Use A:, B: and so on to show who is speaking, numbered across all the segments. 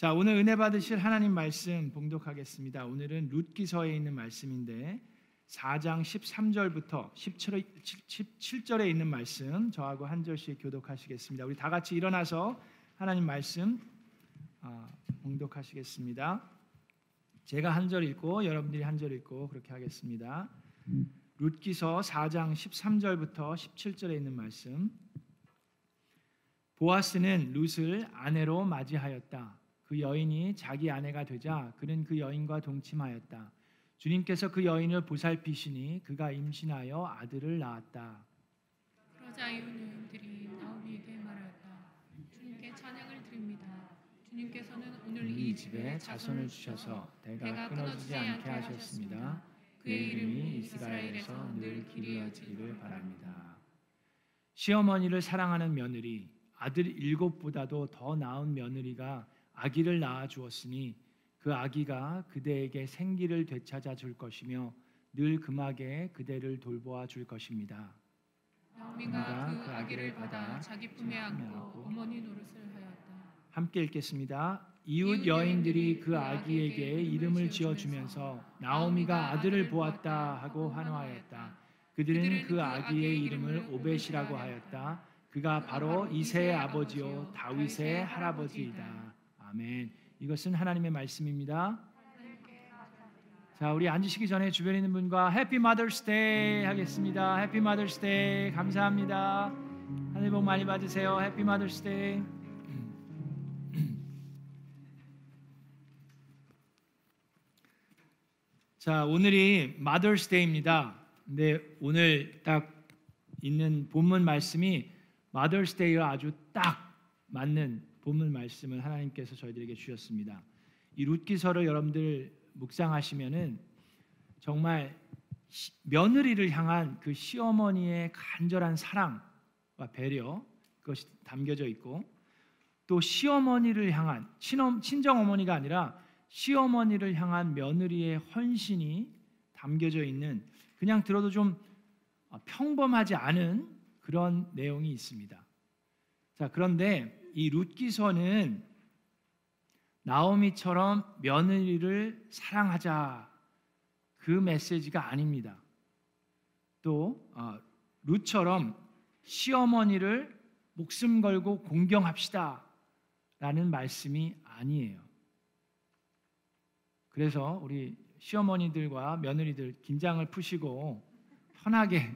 A: 자, 오늘 은혜 받으실 하나님 말씀 봉독하겠습니다. 오늘은 룻기서에 있는 말씀인데 4장 13절부터 17 절에 있는 말씀 저하고 한 절씩 교독하시겠습니다. 우리 다 같이 일어나서 하나님 말씀 어, 봉독하시겠습니다. 제가 한 절 읽고 여러분들이 한 절 읽고 그렇게 하겠습니다. 룻기서 4장 13절부터 17절에 있는 말씀. 보아스는 룻을 아내로 맞이하였다. 그 여인이 자기 아내가 되자 그는 그 여인과 동침하였다. 주님께서 그 여인을 보살피시니 그가 임신하여 아들을 낳았다.
B: 그러자 이웃들이 나오미에게 말하였다. 주님께 찬양을 드립니다. 주님께서는 오늘
A: 이 집에 자손을 주셔서 대가 끊어지지 않게 하셨습니다. 그의 이름이 이스라엘에서 늘 기리어지기를 바랍니다. 시어머니를 사랑하는 며느리, 아들 일곱보다도 더 나은 며느리가 아기를 낳아 주었으니 그 아기가 그대에게 생기를 되찾아 줄 것이며 늘 금하게 그대를 돌보아 줄 것입니다.
B: 나오미가 그 아기를 받아 자기 품에 안고 어머니 노릇을 하였다.
A: 함께 읽겠습니다. 이웃 여인들이 그 아기에게 이름을 지어 주면서 나오미가 아들을 보았다 하고 환호하였다. 그들은 그 아기의 이름을 오벳이라고 하였다. 그가 바로 이세의 아버지요 다윗의 할아버지이다. 아멘. 이것은 하나님의 말씀입니다. 자, 우리 앉으시기 전에 주변에 있는 분과 Happy Mother's Day 하겠습니다. Happy Mother's Day 감사합니다. 하늘 복 많이 받으세요. Happy Mother's Day. 자, 오늘이 Mother's Day입니다. 근데 오늘 딱 있는 본문 말씀이 Mother's Day와 아주 딱 맞는 본문 말씀을 하나님께서 저희들에게 주셨습니다. 이 룻기서를 여러분들 묵상하시면은 정말 며느리를 향한 그 시어머니의 간절한 사랑과 배려 그것이 담겨져 있고 또 시어머니를 향한 친엄, 친정 어머니가 아니라 시어머니를 향한 며느리의 헌신이 담겨져 있는 그냥 들어도 좀 평범하지 않은 그런 내용이 있습니다. 자, 그런데 이 룻기서는 나오미처럼 며느리를 사랑하자 그 메시지가 아닙니다. 또 어, 룻처럼 시어머니를 목숨 걸고 공경합시다 라는 말씀이 아니에요. 그래서 우리 시어머니들과 며느리들 긴장을 푸시고 편하게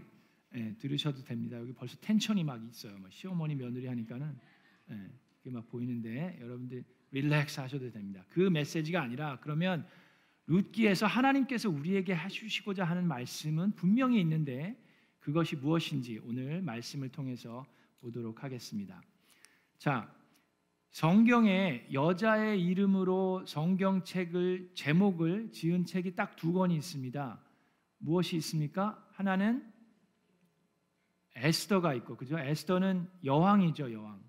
A: 예, 들으셔도 됩니다. 여기 벌써 텐션이 막 있어요. 뭐 시어머니 며느리 하니까는 예, 그게 막 보이는데 여러분들 릴렉스 하셔도 됩니다. 그 메시지가 아니라 그러면 룻기에서 하나님께서 우리에게 해주시고자 하는 말씀은 분명히 있는데 그것이 무엇인지 오늘 말씀을 통해서 보도록 하겠습니다. 자, 성경에 여자의 이름으로 성경책을 제목을 지은 책이 딱 두 권이 있습니다. 무엇이 있습니까? 하나는 에스더가 있고 그죠? 에스더는 여왕이죠, 여왕.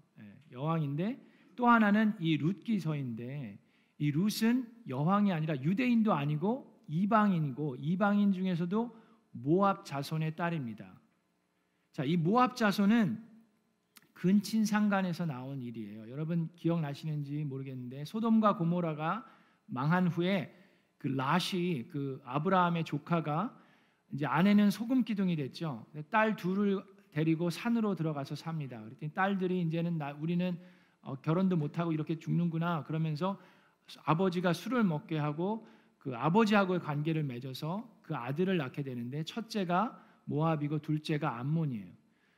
A: 예, 여왕인데 또 하나는 이 룻기서인데 이 룻은 여왕이 아니라 유대인도 아니고 이방인이고 이방인 중에서도 모압 자손의 딸입니다. 자, 이 모압 자손은 근친 상간에서 나온 일이에요. 여러분 기억나시는지 모르겠는데 소돔과 고모라가 망한 후에 그 라시 그 아브라함의 조카가 이제 아내는 소금 기둥이 됐죠. 딸 둘을 데리고 산으로 들어가서 삽니다. 그랬더니 딸들이 이제는 나, 우리는 어, 결혼도 못 하고 이렇게 죽는구나 그러면서 아버지가 술을 먹게 하고 그 아버지하고의 관계를 맺어서 그 아들을 낳게 되는데 첫째가 모압이고 둘째가 암몬이에요.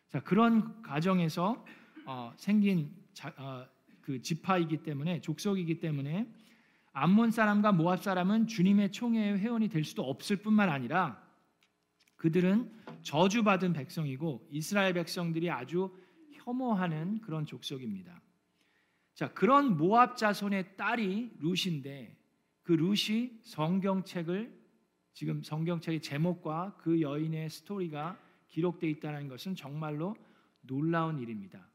A: 자 그런 가정에서 어, 생긴 자, 어, 그 지파이기 때문에 족속이기 때문에 암몬 사람과 모압 사람은 주님의 총회의 회원이 될 수도 없을 뿐만 아니라 그들은 저주받은 백성이고 이스라엘 백성들이 아주 혐오하는 그런 족속입니다. 자, 그런 모압 자손의 딸이 룻인데 그 룻이 성경책을 지금 성경책의 제목과 그 여인의 스토리가 기록되어 있다는 것은 정말로 놀라운 일입니다.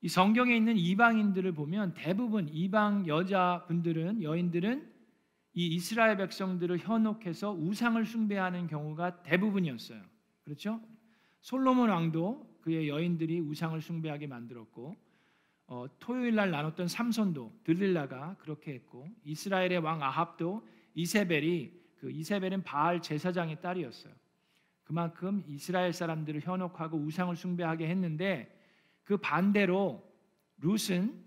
A: 이 성경에 있는 이방인들을 보면 대부분 이방 여자분들은 여인들은 이 이스라엘 백성들을 현혹해서 우상을 숭배하는 경우가 대부분이었어요. 그렇죠? 솔로몬 왕도 그의 여인들이 우상을 숭배하게 만들었고 어, 토요일 날 나눴던 삼손도 들릴라가 그렇게 했고 이스라엘의 왕 아합도 이세벨이 그 이세벨은 바알 제사장의 딸이었어요. 그만큼 이스라엘 사람들을 현혹하고 우상을 숭배하게 했는데 그 반대로 룻은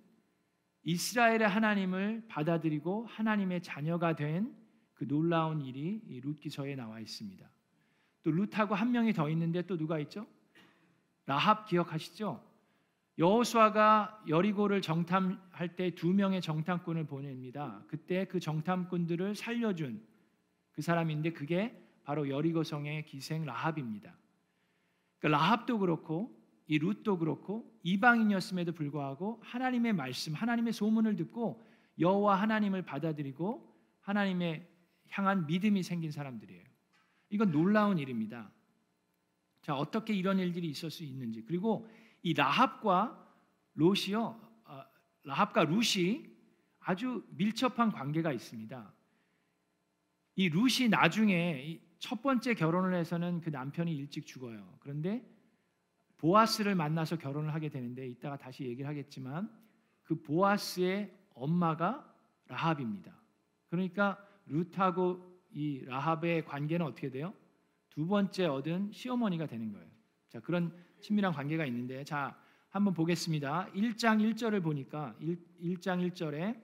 A: 이스라엘의 하나님을 받아들이고 하나님의 자녀가 된 그 놀라운 일이 이 룻기서에 나와 있습니다. 또 룻하고 한 명이 더 있는데 또 누가 있죠? 라합 기억하시죠? 여호수아가 여리고를 정탐할 때 두 명의 정탐꾼을 보냅니다. 그때 그 정탐꾼들을 살려준 그 사람인데 그게 바로 여리고성의 기생 라합입니다. 그러니까 라합도 그렇고 이 룻도 그렇고 이방인이었음에도 불구하고 하나님의 말씀, 하나님의 소문을 듣고 여호와 하나님을 받아들이고 하나님의 향한 믿음이 생긴 사람들이에요. 이건 놀라운 일입니다. 자, 어떻게 이런 일들이 있을 수 있는지. 그리고 이 라합과 롯이요. 아, 라합과 룻이 아주 밀접한 관계가 있습니다. 이 룻이 나중에 첫 번째 결혼을 해서는 그 남편이 일찍 죽어요. 그런데 보아스를 만나서 결혼을 하게 되는데 이따가 다시 얘기를 하겠지만 그 보아스의 엄마가 라합입니다. 그러니까 룻하고 이 라합의 관계는 어떻게 돼요? 두 번째 얻은 시어머니가 되는 거예요. 자, 그런 친밀한 관계가 있는데 자, 한번 보겠습니다. 1장 1절을 보니까 1, 장 1절에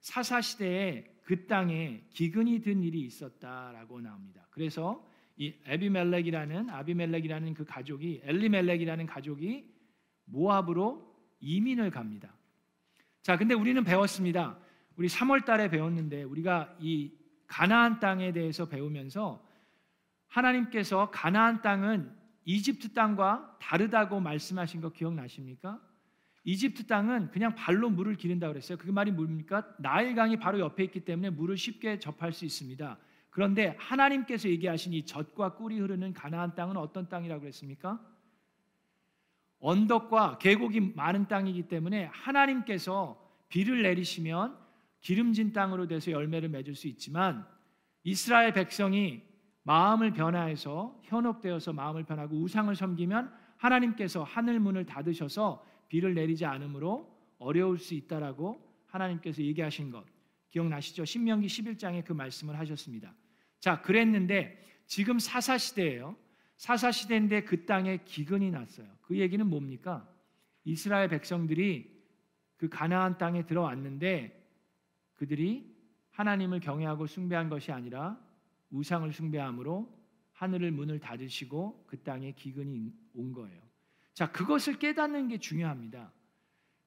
A: 사사 시대에 그 땅에 기근이 든 일이 있었다라고 나옵니다. 그래서 이 에비멜렉이라는 아비멜렉이라는 그 가족이 엘리멜렉이라는 가족이 모압으로 이민을 갑니다. 자, 근데 우리는 배웠습니다. 우리 3월 달에 배웠는데 우리가 이 가나안 땅에 대해서 배우면서 하나님께서 가나안 땅은 이집트 땅과 다르다고 말씀하신 거 기억나십니까? 이집트 땅은 그냥 발로 물을 기른다 그랬어요. 그 말이 뭡니까? 나일강이 바로 옆에 있기 때문에 물을 쉽게 접할 수 있습니다. 그런데 하나님께서 얘기하신 이 젖과 꿀이 흐르는 가나안 땅은 어떤 땅이라고 그랬습니까? 언덕과 계곡이 많은 땅이기 때문에 하나님께서 비를 내리시면 기름진 땅으로 돼서 열매를 맺을 수 있지만 이스라엘 백성이 마음을 변화해서 현혹되어서 마음을 변하고 우상을 섬기면 하나님께서 하늘 문을 닫으셔서 비를 내리지 않으므로 어려울 수 있다라고 하나님께서 얘기하신 것 기억나시죠? 신명기 11장에 그 말씀을 하셨습니다. 자, 그랬는데 지금 사사 시대예요. 사사 시대인데 그 땅에 기근이 났어요. 그 얘기는 뭡니까? 이스라엘 백성들이 그 가나안 땅에 들어왔는데 그들이 하나님을 경외하고 숭배한 것이 아니라 우상을 숭배함으로 하늘을 문을 닫으시고 그 땅에 기근이 온 거예요. 자, 그것을 깨닫는 게 중요합니다.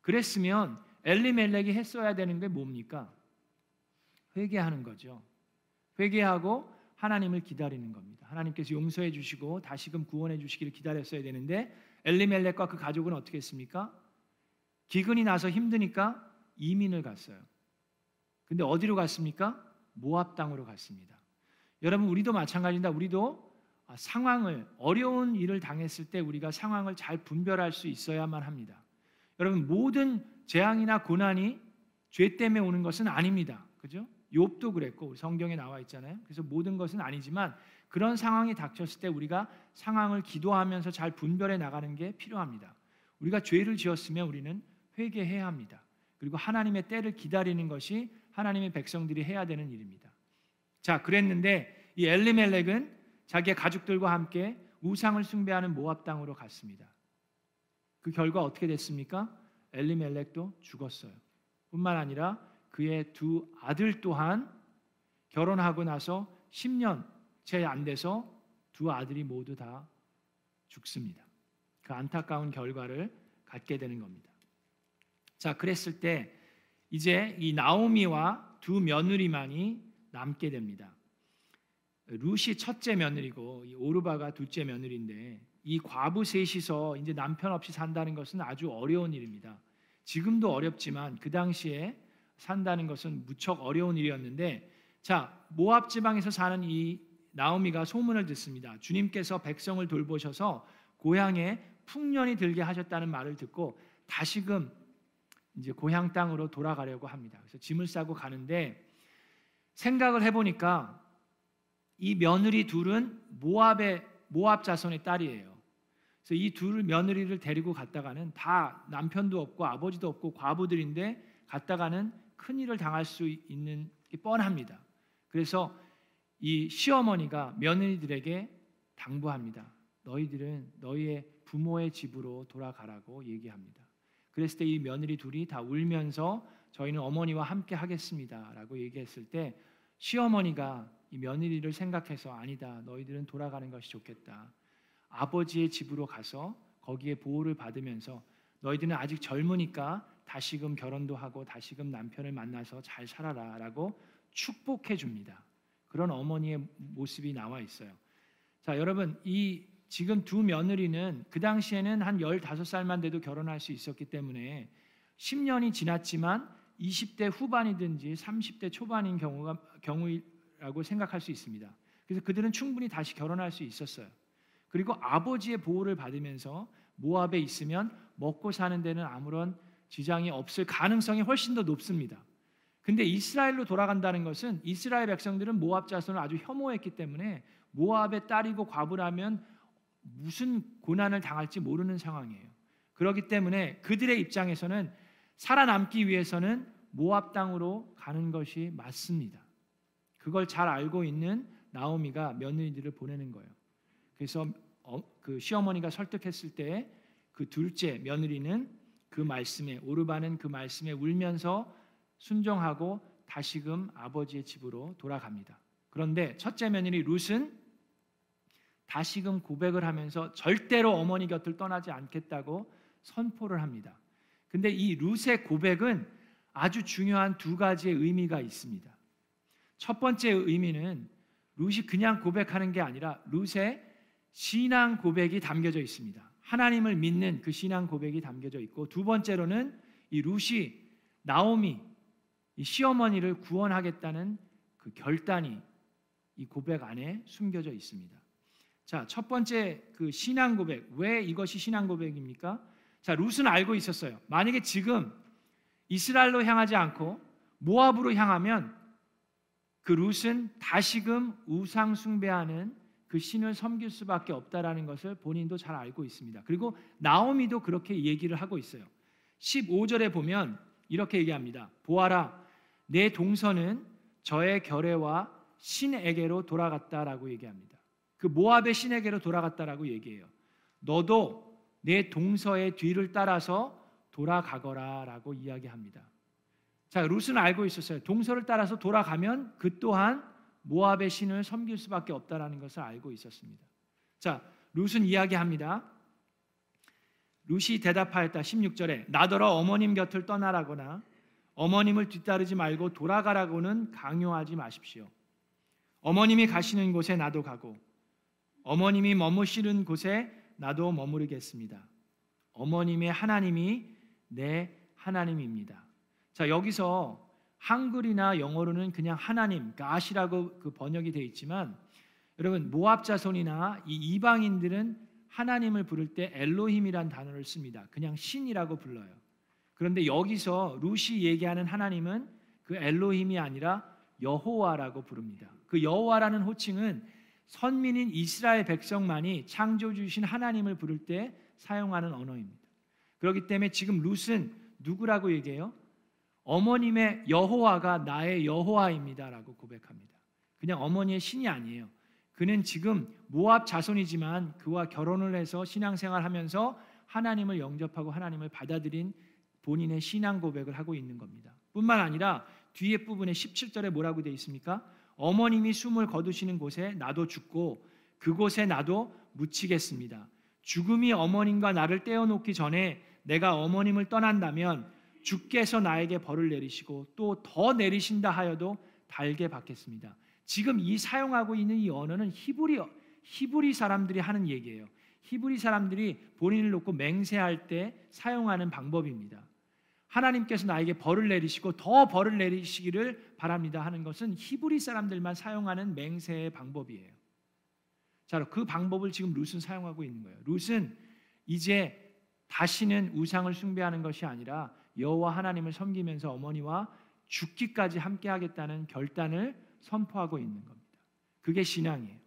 A: 그랬으면 엘리멜렉이 했어야 되는 게 뭡니까? 회개하는 거죠. 회개하고 하나님을 기다리는 겁니다. 하나님께서 용서해 주시고 다시금 구원해 주시기를 기다렸어야 되는데 엘리멜렉과 그 가족은 어떻게 했습니까? 기근이 나서 힘드니까 이민을 갔어요. 근데 어디로 갔습니까? 모압 땅으로 갔습니다. 여러분 우리도 마찬가지입니다. 우리도 상황을 어려운 일을 당했을 때 우리가 상황을 잘 분별할 수 있어야만 합니다. 여러분 모든 재앙이나 고난이 죄 때문에 오는 것은 아닙니다. 그죠? 욥도 그랬고 성경에 나와 있잖아요. 그래서 모든 것은 아니지만 그런 상황이 닥쳤을 때 우리가 상황을 기도하면서 잘 분별해 나가는 게 필요합니다. 우리가 죄를 지었으면 우리는 회개해야 합니다. 그리고 하나님의 때를 기다리는 것이 하나님의 백성들이 해야 되는 일입니다. 자, 그랬는데 이 엘리멜렉은 자기의 가족들과 함께 우상을 숭배하는 모압 땅으로 갔습니다. 그 결과 어떻게 됐습니까? 엘리멜렉도 죽었어요. 뿐만 아니라 그의 두 아들 또한 결혼하고 나서 10년 채 안 돼서 두 아들이 모두 다 죽습니다. 그 안타까운 결과를 갖게 되는 겁니다. 자, 그랬을 때 이제 이 나오미와 두 며느리만이 남게 됩니다. 루시 첫째 며느리고 오르바가 둘째 며느리인데 이 과부 셋이서 이제 남편 없이 산다는 것은 아주 어려운 일입니다. 지금도 어렵지만 그 당시에 산다는 것은 무척 어려운 일이었는데 자 모압 지방에서 사는 이 나오미가 소문을 듣습니다. 주님께서 백성을 돌보셔서 고향에 풍년이 들게 하셨다는 말을 듣고 다시금 이제 고향 땅으로 돌아가려고 합니다. 그래서 짐을 싸고 가는데 생각을 해보니까 이 며느리 둘은 모압의 모압 자손의 딸이에요. 그래서 이둘 며느리를 데리고 갔다가는 다 남편도 없고 아버지도 없고 과부들인데 갔다가는 큰 일을 당할 수 있는 게 뻔합니다. 그래서 이 시어머니가 며느리들에게 당부합니다. 너희들은 너희의 부모의 집으로 돌아가라고 얘기합니다. 그랬을 때 이 며느리 둘이 다 울면서 저희는 어머니와 함께 하겠습니다라고 얘기했을 때 시어머니가 이 며느리를 생각해서 아니다. 너희들은 돌아가는 것이 좋겠다. 아버지의 집으로 가서 거기에 보호를 받으면서 너희들은 아직 젊으니까 다시금 결혼도 하고 다시금 남편을 만나서 잘 살아라라고 축복해 줍니다. 그런 어머니의 모습이 나와 있어요. 자, 여러분 이 지금 두 며느리는 그 당시에는 한 15살만 돼도 결혼할 수 있었기 때문에 10년이 지났지만 20대 후반이든지 30대 초반인 경우가 경우라고 생각할 수 있습니다. 그래서 그들은 충분히 다시 결혼할 수 있었어요. 그리고 아버지의 보호를 받으면서 모압에 있으면 먹고 사는 데는 아무런 지장이 없을 가능성이 훨씬 더 높습니다. 근데 이스라엘로 돌아간다는 것은 이스라엘 백성들은 모압 자손을 아주 혐오했기 때문에 모압의 딸이고 과부라면 무슨 고난을 당할지 모르는 상황이에요. 그렇기 때문에 그들의 입장에서는 살아남기 위해서는 모압 땅으로 가는 것이 맞습니다. 그걸 잘 알고 있는 나오미가 며느리들을 보내는 거예요. 그래서 어, 그 시어머니가 설득했을 때 그 둘째 며느리는 그 말씀에 오르바는 그 말씀에 울면서 순종하고 다시금 아버지의 집으로 돌아갑니다. 그런데 첫째 며느리 룻은 다시금 고백을 하면서 절대로 어머니 곁을 떠나지 않겠다고 선포를 합니다. 근데 이 룻의 고백은 아주 중요한 두 가지의 의미가 있습니다. 첫 번째 의미는 룻이 그냥 고백하는 게 아니라 룻의 신앙 고백이 담겨져 있습니다. 하나님을 믿는 그 신앙 고백이 담겨져 있고 두 번째로는 이 룻이 나오미 이 시어머니를 구원하겠다는 그 결단이 이 고백 안에 숨겨져 있습니다. 자, 첫 번째 그 신앙 고백. 왜 이것이 신앙 고백입니까? 자, 룻은 알고 있었어요. 만약에 지금 이스라엘로 향하지 않고 모압으로 향하면 그 룻은 다시금 우상 숭배하는 그 신을 섬길 수밖에 없다라는 것을 본인도 잘 알고 있습니다. 그리고 나오미도 그렇게 얘기를 하고 있어요. 15절에 보면 이렇게 얘기합니다. 보아라, 내 동서는 저의 결례와 신에게로 돌아갔다라고 얘기합니다. 그 모압의 신에게로 돌아갔다라고 얘기해요. 너도 내 동서의 뒤를 따라서 돌아가거라라고 이야기합니다. 자, 룻은 알고 있었어요. 동서를 따라서 돌아가면 그 또한 모압의 신을 섬길 수밖에 없다라는 것을 알고 있었습니다. 자, 룻은 이야기합니다. 룻이 대답하였다. 16절에 나더러 어머님 곁을 떠나라거나 어머님을 뒤따르지 말고 돌아가라고는 강요하지 마십시오. 어머님이 가시는 곳에 나도 가고 어머님이 머무시는 곳에 나도 머무르겠습니다. 어머님의 하나님이 내 하나님입니다. 자, 여기서 한글이나 영어로는 그냥 하나님, 가시라고 그 번역이 되어 있지만 여러분 모압 자손이나 이 이방인들은 하나님을 부를 때 엘로힘이란 단어를 씁니다. 그냥 신이라고 불러요. 그런데 여기서 루시 얘기하는 하나님은 그 엘로힘이 아니라 여호와라고 부릅니다. 그 여호와라는 호칭은 선민인 이스라엘 백성만이 창조 주신 하나님을 부를 때 사용하는 언어입니다. 그렇기 때문에 지금 룻은 누구라고 얘기해요? 어머님의 여호와가 나의 여호와입니다라고 고백합니다. 그냥 어머니의 신이 아니에요. 그는 지금 모압 자손이지만 그와 결혼을 해서 신앙생활하면서 하나님을 영접하고 하나님을 받아들인 본인의 신앙 고백을 하고 있는 겁니다. 뿐만 아니라 뒤에 부분에 17절에 뭐라고 되어 있습니까? 어머님이 숨을 거두시는 곳에 나도 죽고 그곳에 나도 묻히겠습니다. 죽음이 어머님과 나를 떼어놓기 전에 내가 어머님을 떠난다면 주께서 나에게 벌을 내리시고 또 더 내리신다 하여도 달게 받겠습니다. 지금 이 사용하고 있는 이 언어는 히브리 히브리 사람들이 하는 얘기예요. 히브리 사람들이 본인을 놓고 맹세할 때 사용하는 방법입니다. 하나님께서 나에게 벌을 내리시고 더 벌을 내리시기를 바랍니다 하는 것은 히브리 사람들만 사용하는 맹세의 방법이에요. 자, 그 방법을 지금 룻은 사용하고 있는 거예요. 룻은 이제 다시는 우상을 숭배하는 것이 아니라 여호와 하나님을 섬기면서 어머니와 죽기까지 함께 하겠다는 결단을 선포하고 있는 겁니다. 그게 신앙이에요.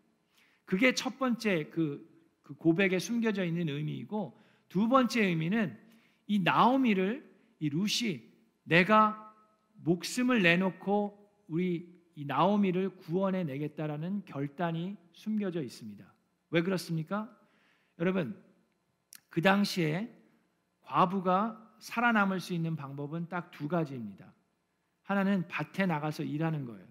A: 그게 첫 번째 그 그 고백에 숨겨져 있는 의미이고 두 번째 의미는 이 나오미를 이 루시 내가 목숨을 내놓고 우리 이 나오미를 구원해 내겠다라는 결단이 숨겨져 있습니다. 왜 그렇습니까? 여러분 그 당시에 과부가 살아남을 수 있는 방법은 딱 두 가지입니다. 하나는 밭에 나가서 일하는 거예요.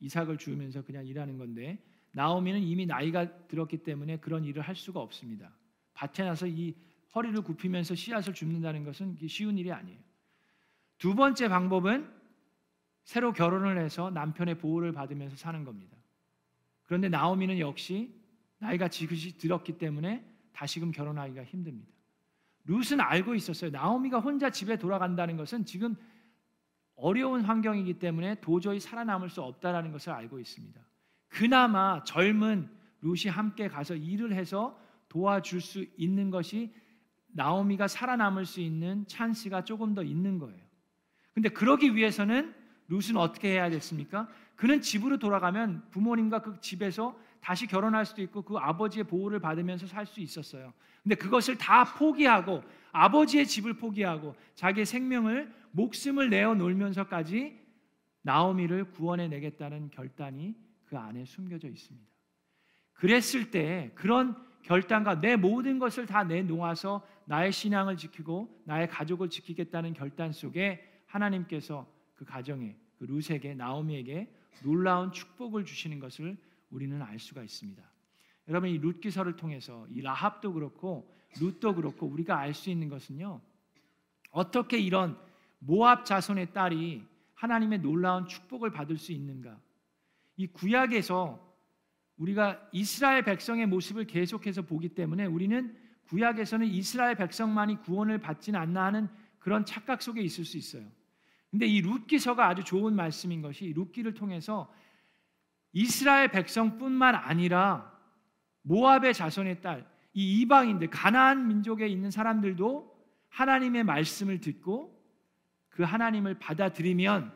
A: 이삭을 주우면서 그냥 일하는 건데 나오미는 이미 나이가 들었기 때문에 그런 일을 할 수가 없습니다. 밭에 나서 이 허리를 굽히면서 씨앗을 줍는다는 것은 쉬운 일이 아니에요. 두 번째 방법은 새로 결혼을 해서 남편의 보호를 받으면서 사는 겁니다. 그런데 나오미는 역시 나이가 지긋이 들었기 때문에 다시금 결혼하기가 힘듭니다. 룻은 알고 있었어요. 나오미가 혼자 집에 돌아간다는 것은 지금 어려운 환경이기 때문에 도저히 살아남을 수 없다라는 것을 알고 있습니다. 그나마 젊은 룻이 함께 가서 일을 해서 도와줄 수 있는 것이 나오미가 살아남을 수 있는 찬스가 조금 더 있는 거예요. 근데 그러기 위해서는 룻은 어떻게 해야 됐습니까? 그는 집으로 돌아가면 부모님과 그 집에서 다시 결혼할 수도 있고 그 아버지의 보호를 받으면서 살 수 있었어요. 근데 그것을 다 포기하고 아버지의 집을 포기하고 자기의 생명을 목숨을 내어 놀면서까지 나오미를 구원해 내겠다는 결단이 그 안에 숨겨져 있습니다. 그랬을 때 그런 결단과 내 모든 것을 다 내놓아서 나의 신앙을 지키고 나의 가족을 지키겠다는 결단 속에 하나님께서 그 가정에 그 루세에게 나오미에게 놀라운 축복을 주시는 것을 우리는 알 수가 있습니다. 여러분 이 룻기서를 통해서 이 라합도 그렇고 룻도 그렇고 우리가 알 수 있는 것은요. 어떻게 이런 모압 자손의 딸이 하나님의 놀라운 축복을 받을 수 있는가? 이 구약에서 우리가 이스라엘 백성의 모습을 계속해서 보기 때문에 우리는 구약에서는 이스라엘 백성만이 구원을 받지는 않나 하는 그런 착각 속에 있을 수 있어요. 근데 이 룻기서가 아주 좋은 말씀인 것이 룻기를 통해서 이스라엘 백성뿐만 아니라 모압의 자손의 딸, 이 이방인들, 가나안 민족에 있는 사람들도 하나님의 말씀을 듣고 그 하나님을 받아들이면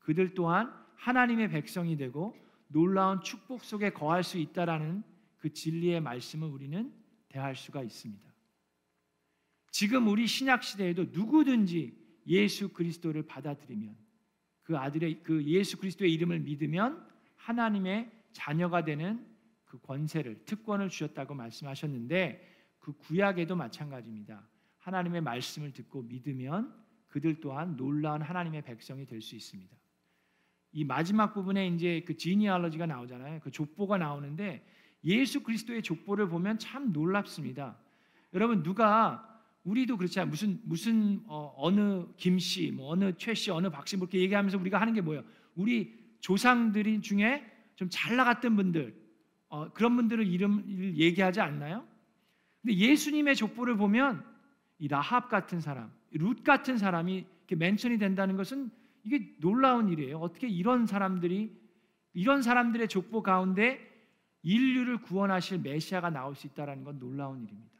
A: 그들 또한 하나님의 백성이 되고 놀라운 축복 속에 거할 수 있다라는 그 진리의 말씀을 우리는 대할 수가 있습니다. 지금 우리 신약 시대에도 누구든지 예수 그리스도를 받아들이면 그 아들의 그 예수 그리스도의 이름을 믿으면 하나님의 자녀가 되는 그 권세를 특권을 주셨다고 말씀하셨는데 그 구약에도 마찬가지입니다. 하나님의 말씀을 듣고 믿으면 그들 또한 놀라운 하나님의 백성이 될 수 있습니다. 이 마지막 부분에 이제 그 지니알러지가 나오잖아요. 그 족보가 나오는데 예수 그리스도의 족보를 보면 참 놀랍습니다. 여러분 누가 우리도 그렇잖아요. 무슨 무슨 어, 느 김씨, 뭐 어느 최씨, 어느 박씨 뭐 이렇게 얘기하면서 우리가 하는 게 뭐예요? 우리 조상들이 중에 좀 잘 나갔던 분들 어, 그런 분들을 이름을 얘기하지 않나요? 근데 예수님의 족보를 보면 이 라합 같은 사람, 룻 같은 사람이 이렇게 멘션이 된다는 것은 이게 놀라운 일이에요. 어떻게 이런 사람들이 이런 사람들의 족보 가운데 인류를 구원하실 메시아가 나올 수 있다라는 건 놀라운 일입니다.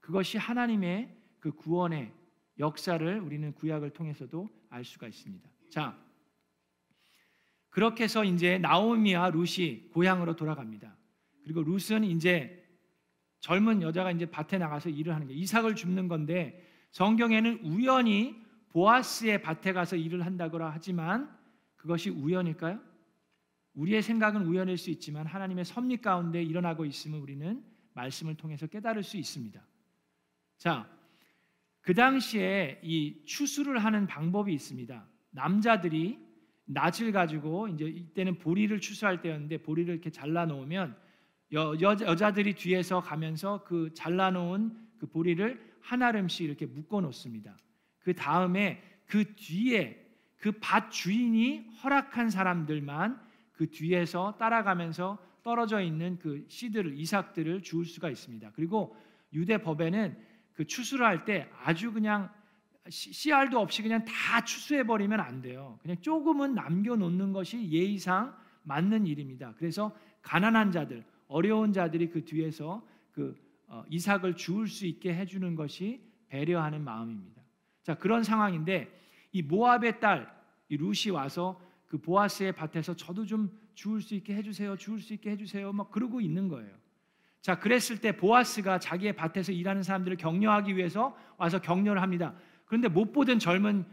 A: 그것이 하나님의 그 구원의 역사를 우리는 구약을 통해서도 알 수가 있습니다. 자, 그렇게 해서 이제 나오미와 룻이 고향으로 돌아갑니다. 그리고 룻은 이제 젊은 여자가 이제 밭에 나가서 일을 하는 게 이삭을 줍는 건데 성경에는 우연히 보아스의 밭에 가서 일을 한다고 하지만 그것이 우연일까요? 우리의 생각은 우연일 수 있지만 하나님의 섭리 가운데 일어나고 있음을 우리는 말씀을 통해서 깨달을 수 있습니다. 자, 그 당시에 이 추수를 하는 방법이 있습니다. 남자들이 낫을 가지고 이제 이때는 보리를 추수할 때였는데 보리를 이렇게 잘라 놓으면 여, 여, 여자들이 뒤에서 가면서 그 잘라 놓은 그 보리를 한 알음씩 이렇게 묶어 놓습니다. 그 다음에 그 뒤에 그 밭 주인이 허락한 사람들만 그 뒤에서 따라가면서 떨어져 있는 그 씨들을 이삭들을 주울 수가 있습니다. 그리고 유대 법에는 그 추수를 할 때 아주 그냥 씨알도 없이 그냥 다 추수해 버리면 안 돼요. 그냥 조금은 남겨 놓는 것이 예의상 맞는 일입니다. 그래서 가난한 자들, 어려운 자들이 그 뒤에서 그 어, 이삭을 주울 수 있게 해 주는 것이 배려하는 마음입니다. 자 그런 상황인데 이 모압의 딸 이 루시 와서 그 보아스의 밭에서 저도 좀 주울 수 있게 해 주세요, 주울 수 있게 해 주세요, 막 그러고 있는 거예요. 자, 그랬을 때 보아스가 자기의 밭에서 일하는 사람들을 격려하기 위해서 와서 격려를 합니다. 그런데 못 보던 젊은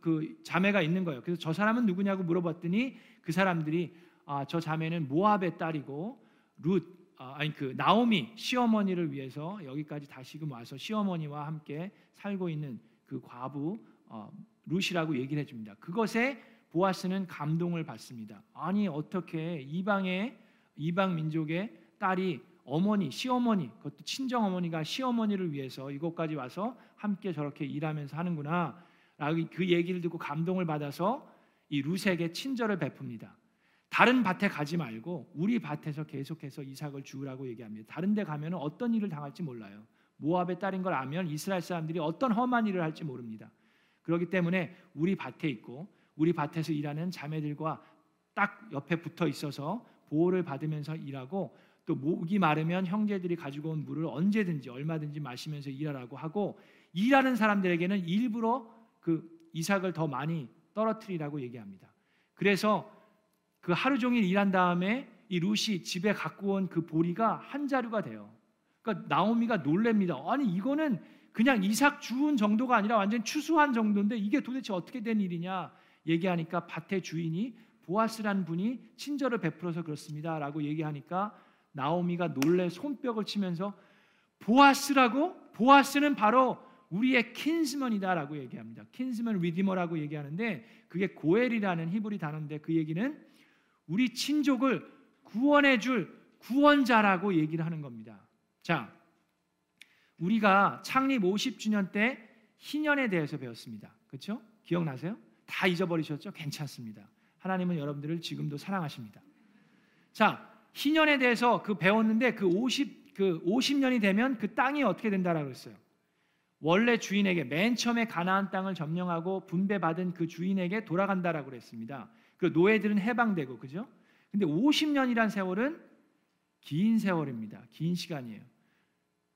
A: 그 자매가 있는 거예요. 그래서 저 사람은 누구냐고 물어봤더니 그 사람들이 아, 저 자매는 모압의 딸이고 룻 아, 아니 그 나오미 시어머니를 위해서 여기까지 다시금 와서 시어머니와 함께 살고 있는 그 과부 어, 룻이라고 얘기를 해줍니다. 그것에 보아스는 감동을 받습니다. 아니 어떻게 이방의 이방 민족의 딸이 어머니, 시어머니, 그것도 친정 어머니가 시어머니를 위해서 이곳까지 와서 함께 저렇게 일하면서 하는구나. 그 얘기를 듣고 감동을 받아서 이 룻에게 친절을 베풉니다. 다른 밭에 가지 말고 우리 밭에서 계속해서 이삭을 주우라고 얘기합니다. 다른 데 가면 어떤 일을 당할지 몰라요. 모압의 딸인 걸 알면 이스라엘 사람들이 어떤 험한 일을 할지 모릅니다. 그렇기 때문에 우리 밭에 있고 우리 밭에서 일하는 자매들과 딱 옆에 붙어 있어서 보호를 받으면서 일하고 또 목이 마르면 형제들이 가지고 온 물을 언제든지 얼마든지 마시면서 일하라고 하고 일하는 사람들에게는 일부러 그 이삭을 더 많이 떨어뜨리라고 얘기합니다. 그래서 그 하루 종일 일한 다음에 이 루시 집에 갖고 온 그 보리가 한 자루가 돼요. 그러니까 나오미가 놀랍니다. 아니 이거는 그냥 이삭 주운 정도가 아니라 완전 추수한 정도인데 이게 도대체 어떻게 된 일이냐 얘기하니까 밭의 주인이 보아스라는 분이 친절을 베풀어서 그렇습니다라고 얘기하니까 나오미가 놀래 손뼉을 치면서 보아스라고 보아스는 바로 우리의 킨스먼이다라고 얘기합니다. 킨스먼 리디머라고 얘기하는데 그게 고엘이라는 히브리 단어인데 그 얘기는 우리 친족을 구원해 줄 구원자라고 얘기를 하는 겁니다. 자, 우리가 창립 50주년 때 희년에 대해서 배웠습니다. 그렇죠? 기억나세요? 다 잊어버리셨죠? 괜찮습니다. 하나님은 여러분들을 지금도 사랑하십니다. 자, 희년에 대해서 그 배웠는데 그 50, 그 50년이 되면 그 땅이 어떻게 된다라고 했어요. 원래 주인에게 맨 처음에 가나안 땅을 점령하고 분배받은 그 주인에게 돌아간다라고 그랬습니다. 그 노예들은 해방되고 그죠? 근데 50년이란 세월은 긴 세월입니다. 긴 시간이에요.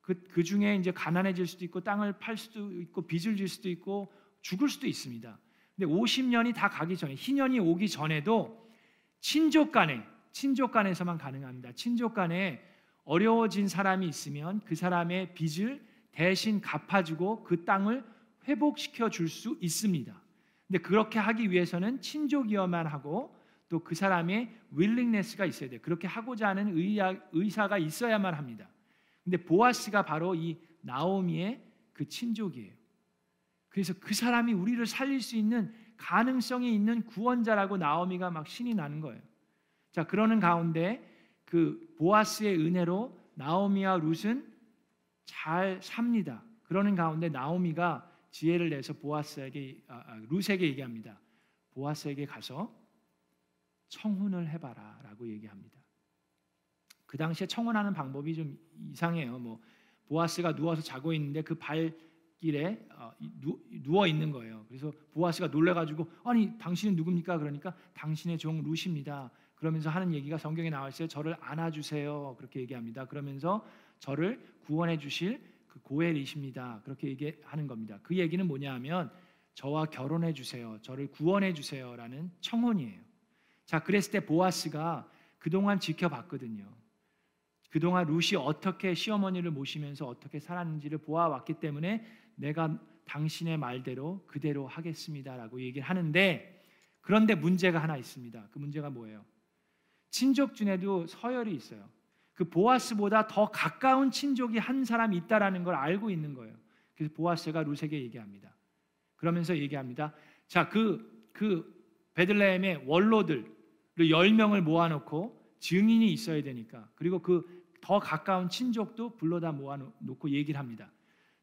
A: 그, 그 중에 이제 가난해질 수도 있고 땅을 팔 수도 있고 빚을 질 수도 있고 죽을 수도 있습니다. 근데 50년이 다 가기 전에 희년이 오기 전에도 친족 간에 친족 간에서만 가능합니다. 친족 간에 어려워진 사람이 있으면 그 사람의 빚을 대신 갚아주고 그 땅을 회복시켜 줄 수 있습니다. 근데 그렇게 하기 위해서는 친족이어만 하고 또 그 사람의 윌링네스가 있어야 돼요. 그렇게 하고자 하는 의사, 가 있어야만 합니다. 근데 보아스가 바로 이 나오미의 그 친족이에요. 그래서 그 사람이 우리를 살릴 수 있는 가능성이 있는 구원자라고 나오미가 막 신이 나는 거예요. 자, 그러는 가운데 그 보아스의 은혜로 나오미와 룻은 잘 삽니다. 그러는 가운데 나오미가 지혜를 내서 보아스에게 아, 아, 룻에게 얘기합니다. 보아스에게 가서 청혼을 해봐라라고 얘기합니다. 그 당시에 청혼하는 방법이 좀 이상해요. 뭐 보아스가 누워서 자고 있는데 그 발길에 어, 누워 있는 거예요. 그래서 보아스가 놀래가지고 아니 당신은 누굽니까? 그러니까 당신의 종 룻입니다. 그러면서 하는 얘기가 성경에 나와 있어요. 저를 안아주세요. 그렇게 얘기합니다. 그러면서 저를 구원해 주실 그 고엘이십니다. 그렇게 얘기하는 겁니다. 그 얘기는 뭐냐 하면 저와 결혼해 주세요. 저를 구원해 주세요라는 청혼이에요. 자, 그랬을 때 보아스가 그동안 지켜봤거든요. 그동안 루시 어떻게 시어머니를 모시면서 어떻게 살았는지를 보아왔기 때문에 내가 당신의 말대로 그대로 하겠습니다라고 얘기를 하는데 그런데 문제가 하나 있습니다. 그 문제가 뭐예요? 친족 중에도 서열이 있어요. 그 보아스보다 더 가까운 친족이 한 사람이 있다라는 걸 알고 있는 거예요. 그래서 보아스가 루세게 얘기합니다. 그러면서 얘기합니다. 자, 그, 그 베들레헴의 원로들 10명을 모아놓고 증인이 있어야 되니까 그리고 그 더 가까운 친족도 불러다 모아놓고 얘기를 합니다.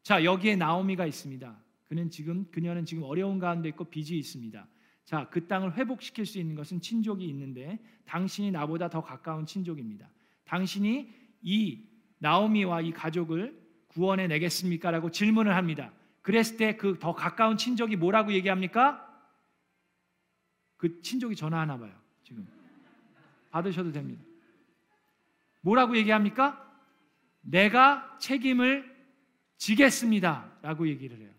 A: 자, 여기에 나오미가 있습니다. 그는 지금 그녀는 지금 어려운 가운데 있고 빚이 있습니다. 자, 그 땅을 회복시킬 수 있는 것은 친족이 있는데 당신이 나보다 더 가까운 친족입니다. 당신이 이 나오미와 이 가족을 구원해 내겠습니까? 라고 질문을 합니다. 그랬을 때 그 더 가까운 친족이 뭐라고 얘기합니까? 그 친족이 전화하나 봐요. 지금 받으셔도 됩니다. 뭐라고 얘기합니까? 내가 책임을 지겠습니다. 라고 얘기를 해요.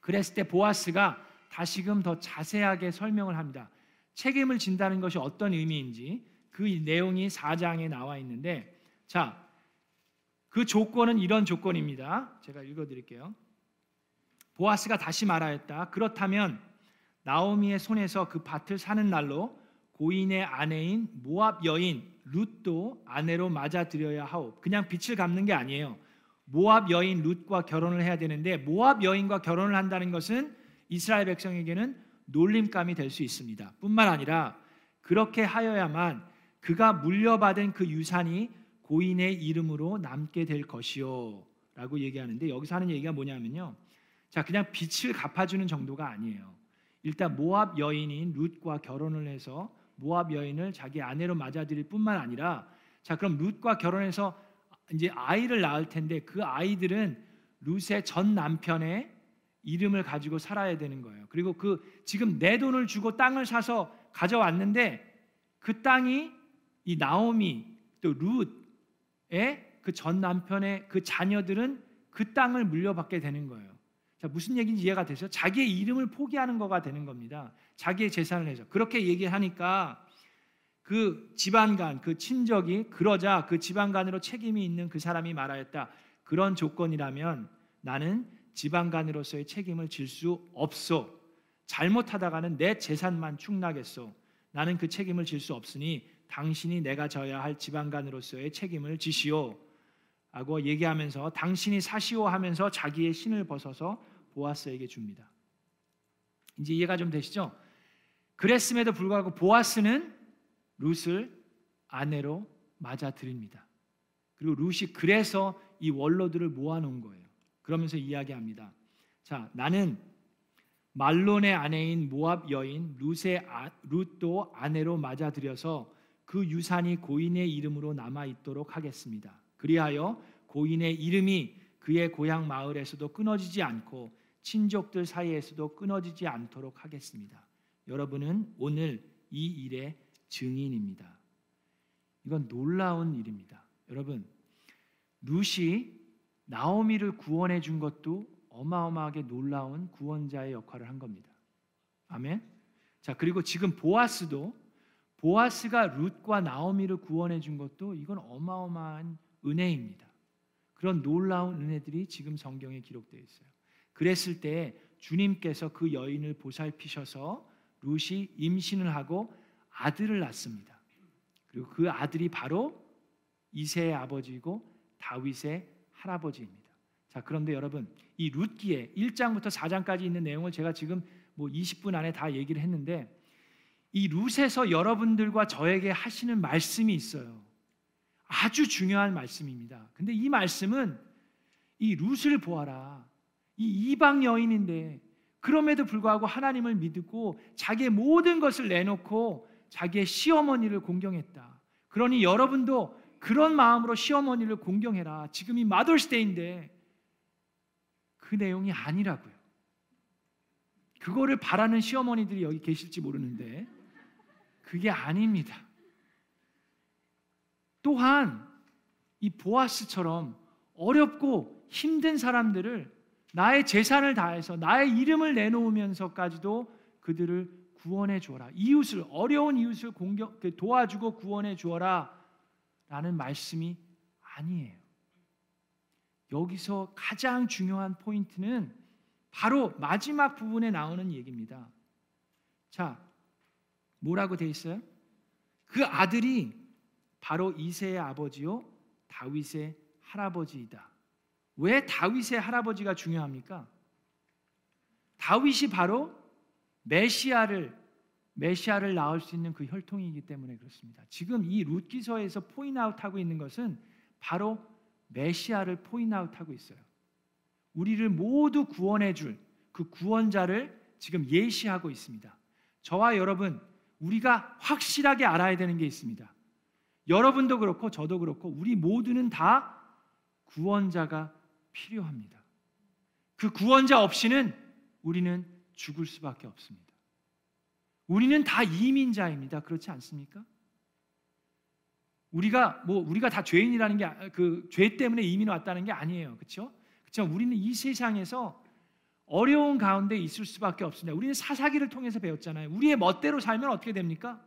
A: 그랬을 때 보아스가 다시금 더 자세하게 설명을 합니다. 책임을 진다는 것이 어떤 의미인지 그 내용이 4장에 나와 있는데 자, 그 조건은 이런 조건입니다. 제가 읽어 드릴게요. 보아스가 다시 말하였다. 그렇다면 나오미의 손에서 그 밭을 사는 날로 고인의 아내인 모압 여인 룻도 아내로 맞아들여야 하오. 그냥 빚을 갚는 게 아니에요. 모압 여인 룻과 결혼을 해야 되는데 모압 여인과 결혼을 한다는 것은 이스라엘 백성에게는 놀림감이 될 수 있습니다. 뿐만 아니라 그렇게 하여야만 그가 물려받은 그 유산이 고인의 이름으로 남게 될 것이요라고 얘기하는데 여기서 하는 얘기가 뭐냐면요. 자, 그냥 빚을 갚아 주는 정도가 아니에요. 일단 모압 여인인 룻과 결혼을 해서 모압 여인을 자기 아내로 맞아들일 뿐만 아니라 자, 그럼 룻과 결혼해서 이제 아이를 낳을 텐데 그 아이들은 룻의 전 남편의 이름을 가지고 살아야 되는 거예요. 그리고 그 지금 내 돈을 주고 땅을 사서 가져왔는데 그 땅이 이 나오미 또 룻의 그 전 남편의 그 자녀들은 그 땅을 물려받게 되는 거예요. 자, 무슨 얘기인지 이해가 되죠? 자기의 이름을 포기하는 거가 되는 겁니다. 자기의 재산을 해서. 그렇게 얘기하니까 그 집안간, 그 친족이 그러자 그 집안간으로 책임이 있는 그 사람이 말하였다. 그런 조건이라면 나는 집안간으로서의 책임을 질 수 없소. 잘못하다가는 내 재산만 축나겠소. 나는 그 책임을 질 수 없으니 당신이 내가 져야 할 집안간으로서의 책임을 지시오. 라고 얘기하면서 당신이 사시오 하면서 자기의 신을 벗어서 보아스에게 줍니다. 이제 이해가 좀 되시죠? 그랬음에도 불구하고 보아스는 룻을 아내로 맞아들입니다. 그리고 룻이 그래서 이 원로들을 모아놓은 거예요. 그러면서 이야기합니다. 자, 나는 말론의 아내인 모압 여인 룻의 아, 룻도 아내로 맞아들여서 그 유산이 고인의 이름으로 남아 있도록 하겠습니다. 그리하여 고인의 이름이 그의 고향 마을에서도 끊어지지 않고 친족들 사이에서도 끊어지지 않도록 하겠습니다. 여러분은 오늘 이 일의 증인입니다. 이건 놀라운 일입니다. 여러분, 룻이 나오미를 구원해 준 것도 어마어마하게 놀라운 구원자의 역할을 한 겁니다. 아멘. 자, 그리고 지금 보아스도 보아스가 룻과 나오미를 구원해 준 것도 이건 어마어마한 은혜입니다. 그런 놀라운 은혜들이 지금 성경에 기록되어 있어요. 그랬을 때 주님께서 그 여인을 보살피셔서 룻이 임신을 하고 아들을 낳습니다. 그리고 그 아들이 바로 이세의 아버지이고 다윗의 할아버지입니다. 자, 그런데 여러분, 이 룻기에 1장부터 4장까지 있는 내용을 제가 지금 뭐 20분 안에 다 얘기를 했는데 이 룻에서 여러분들과 저에게 하시는 말씀이 있어요. 아주 중요한 말씀입니다. 근데 이 말씀은 이 룻을 보아라. 이 이방 여인인데 그럼에도 불구하고 하나님을 믿고 자기의 모든 것을 내놓고 자기의 시어머니를 공경했다. 그러니 여러분도 그런 마음으로 시어머니를 공경해라. 지금 이 마돌스데이인데 그 내용이 아니라고요. 그거를 바라는 시어머니들이 여기 계실지 모르는데 그게 아닙니다. 또한 이 보아스처럼 어렵고 힘든 사람들을 나의 재산을 다해서 나의 이름을 내놓으면서까지도 그들을 구원해 주어라. 이웃을 어려운 이웃을 공격 그 도와주고 구원해 주어라. 라는 말씀이 아니에요. 여기서 가장 중요한 포인트는 바로 마지막 부분에 나오는 얘기입니다. 자, 뭐라고 돼 있어요? 그 아들이 바로 이세의 아버지요 다윗의 할아버지이다. 왜 다윗의 할아버지가 중요합니까? 다윗이 바로 메시아를 메시아를 낳을 수 있는 그 혈통이기 때문에 그렇습니다. 지금 이 룻기서에서 포인아웃하고 있는 것은 바로 메시아를 포인아웃하고 있어요. 우리를 모두 구원해 줄 그 구원자를 지금 예시하고 있습니다. 저와 여러분 우리가 확실하게 알아야 되는 게 있습니다. 여러분도 그렇고 저도 그렇고 우리 모두는 다 구원자가 필요합니다. 그 구원자 없이는 우리는 죽을 수밖에 없습니다. 우리는 다 이민자입니다. 그렇지 않습니까? 우리가 뭐 우리가 다 죄인이라는 게 그 죄 때문에 이민 왔다는 게 아니에요. 그렇죠? 그렇죠? 우리는 이 세상에서 어려운 가운데 있을 수밖에 없습니다. 우리는 사사기를 통해서 배웠잖아요. 우리의 멋대로 살면 어떻게 됩니까?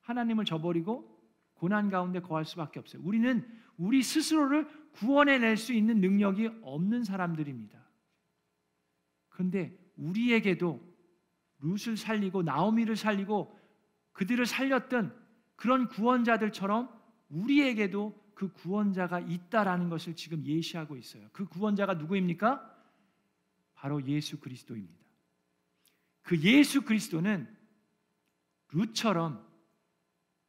A: 하나님을 저버리고 고난 가운데 거할 수밖에 없어요. 우리는 우리 스스로를 구원해 낼 수 있는 능력이 없는 사람들입니다. 그런데 우리에게도 룻을 살리고 나오미를 살리고 그들을 살렸던 그런 구원자들처럼 우리에게도 그 구원자가 있다라는 것을 지금 예시하고 있어요. 그 구원자가 누구입니까? 바로 예수 그리스도입니다. 그 예수 그리스도는 룻처럼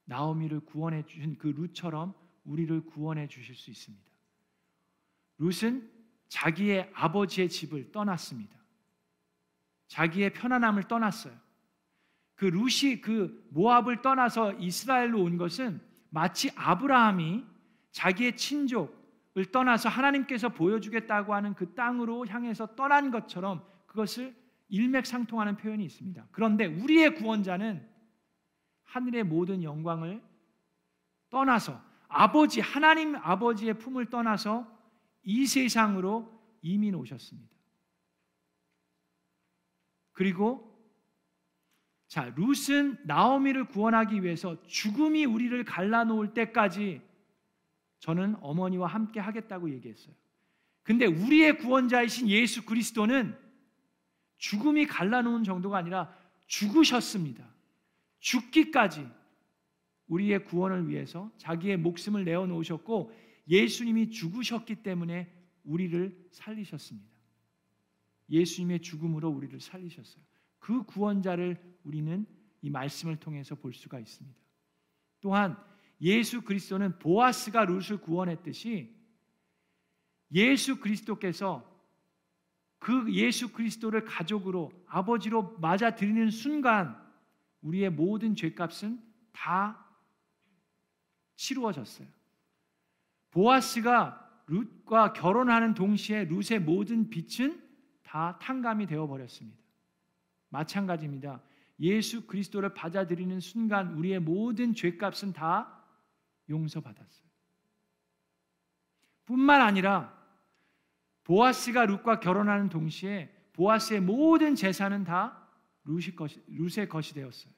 A: 나오미를 구원해 주신 그 룻처럼 우리를 구원해 주실 수 있습니다. 룻은 자기의 아버지의 집을 떠났습니다. 자기의 편안함을 떠났어요. 그 룻이 그 모압을 떠나서 이스라엘로 온 것은 마치 아브라함이 자기의 친족 을 떠나서 하나님께서 보여주겠다고 하는 그 땅으로 향해서 떠난 것처럼 그것을 일맥상통하는 표현이 있습니다. 그런데 우리의 구원자는 하늘의 모든 영광을 떠나서 아버지 하나님 아버지의 품을 떠나서 이 세상으로 이민 오셨습니다. 그리고 자, 룻은 나오미를 구원하기 위해서 죽음이 우리를 갈라놓을 때까지 저는 어머니와 함께 하겠다고 얘기했어요. 근데 우리의 구원자이신 예수 그리스도는 죽음이 갈라놓은 정도가 아니라 죽으셨습니다. 죽기까지 우리의 구원을 위해서 자기의 목숨을 내어 놓으셨고 예수님이 죽으셨기 때문에 우리를 살리셨습니다. 예수님의 죽음으로 우리를 살리셨어요. 그 구원자를 우리는 이 말씀을 통해서 볼 수가 있습니다. 또한 예수 그리스도는 보아스가 룻을 구원했듯이 예수 그리스도께서 그 예수 그리스도를 가족으로 아버지로 맞아들이는 순간 우리의 모든 죄값은 다 치루어졌어요. 보아스가 룻과 결혼하는 동시에 룻의 모든 빚은 다 탕감이 되어 버렸습니다. 마찬가지입니다. 예수 그리스도를 받아들이는 순간 우리의 모든 죄값은 다 용서받았어요. 뿐만 아니라 보아스가 룻과 결혼하는 동시에 보아스의 모든 재산은 다 룻의 것이, 룻의 것이 되었어요.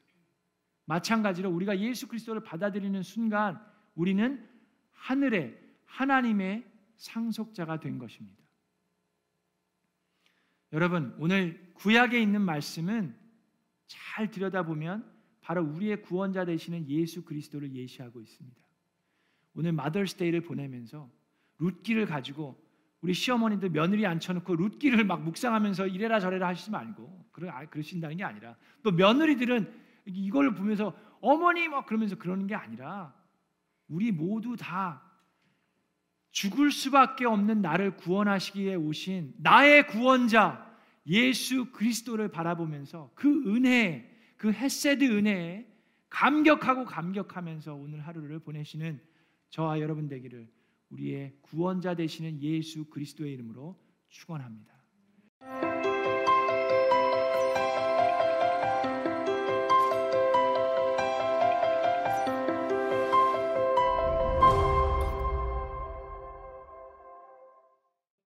A: 마찬가지로 우리가 예수 그리스도를 받아들이는 순간 우리는 하늘의 하나님의 상속자가 된 것입니다. 여러분, 오늘 구약에 있는 말씀은 잘 들여다보면 바로 우리의 구원자 되시는 예수 그리스도를 예시하고 있습니다. 오늘 마더스데이를 보내면서 룻기를 가지고 우리 시어머니들 며느리 앉혀놓고 룻기를 막 묵상하면서 이래라 저래라 하시지 말고 아, 그러신다는 게 아니라 또 며느리들은 이걸 보면서 어머니 막 그러면서 그러는 게 아니라 우리 모두 다 죽을 수밖에 없는 나를 구원하시기에 오신 나의 구원자 예수 그리스도를 바라보면서 그 은혜, 그 햇세드 은혜에 감격하고 감격하면서 오늘 하루를 보내시는 저와 여러분 되기를 우리의 구원자 되시는 예수 그리스도의 이름으로 축원합니다.